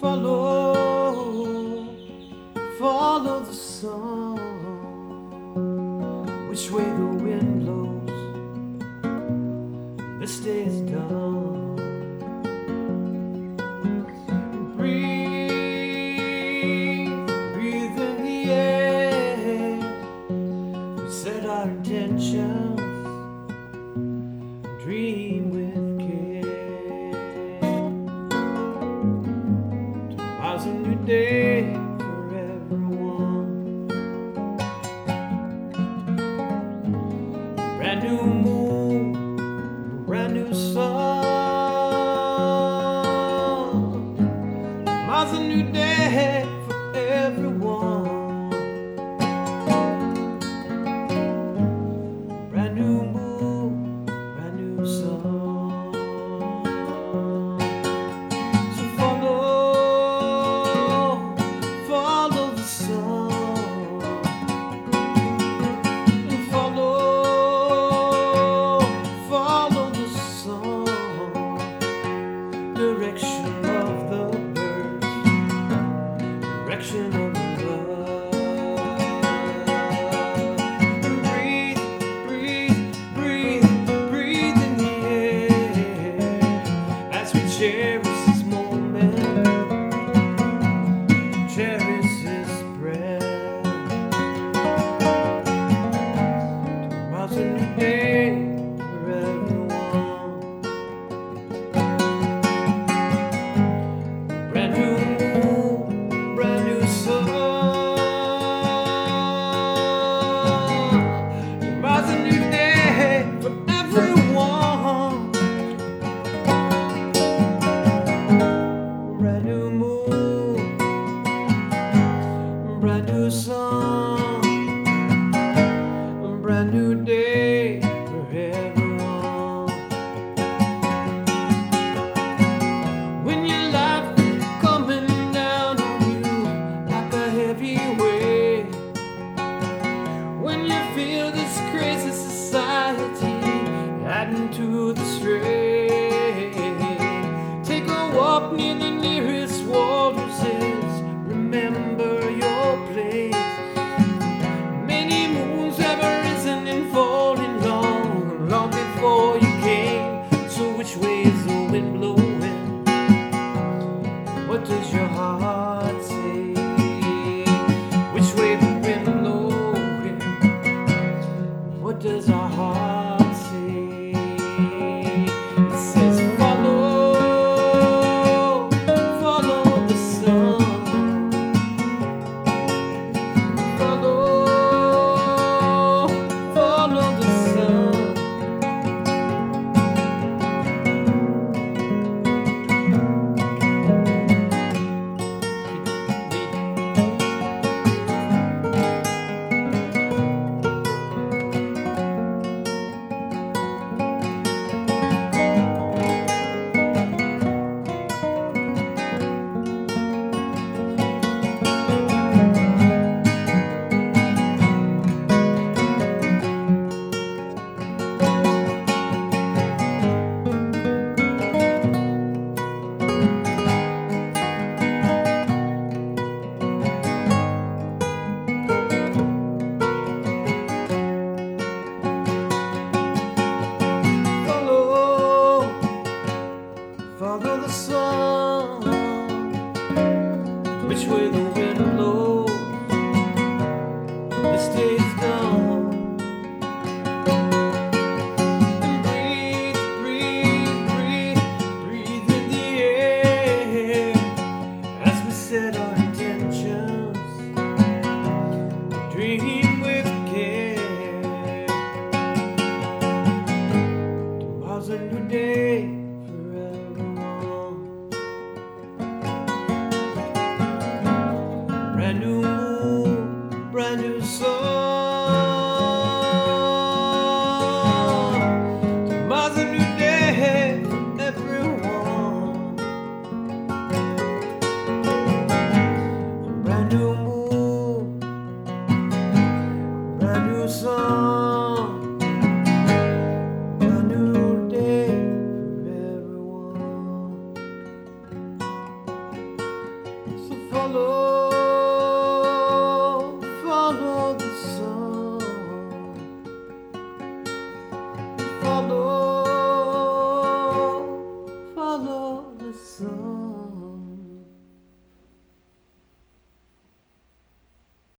Follow, follow the sun, which way the wind blows. This day day for everyone. Brand new moon. new song, a brand new day for everyone. When your life coming down on you like a heavy weight, when you feel this crazy society adding to the stress. follow, follow the sun, follow.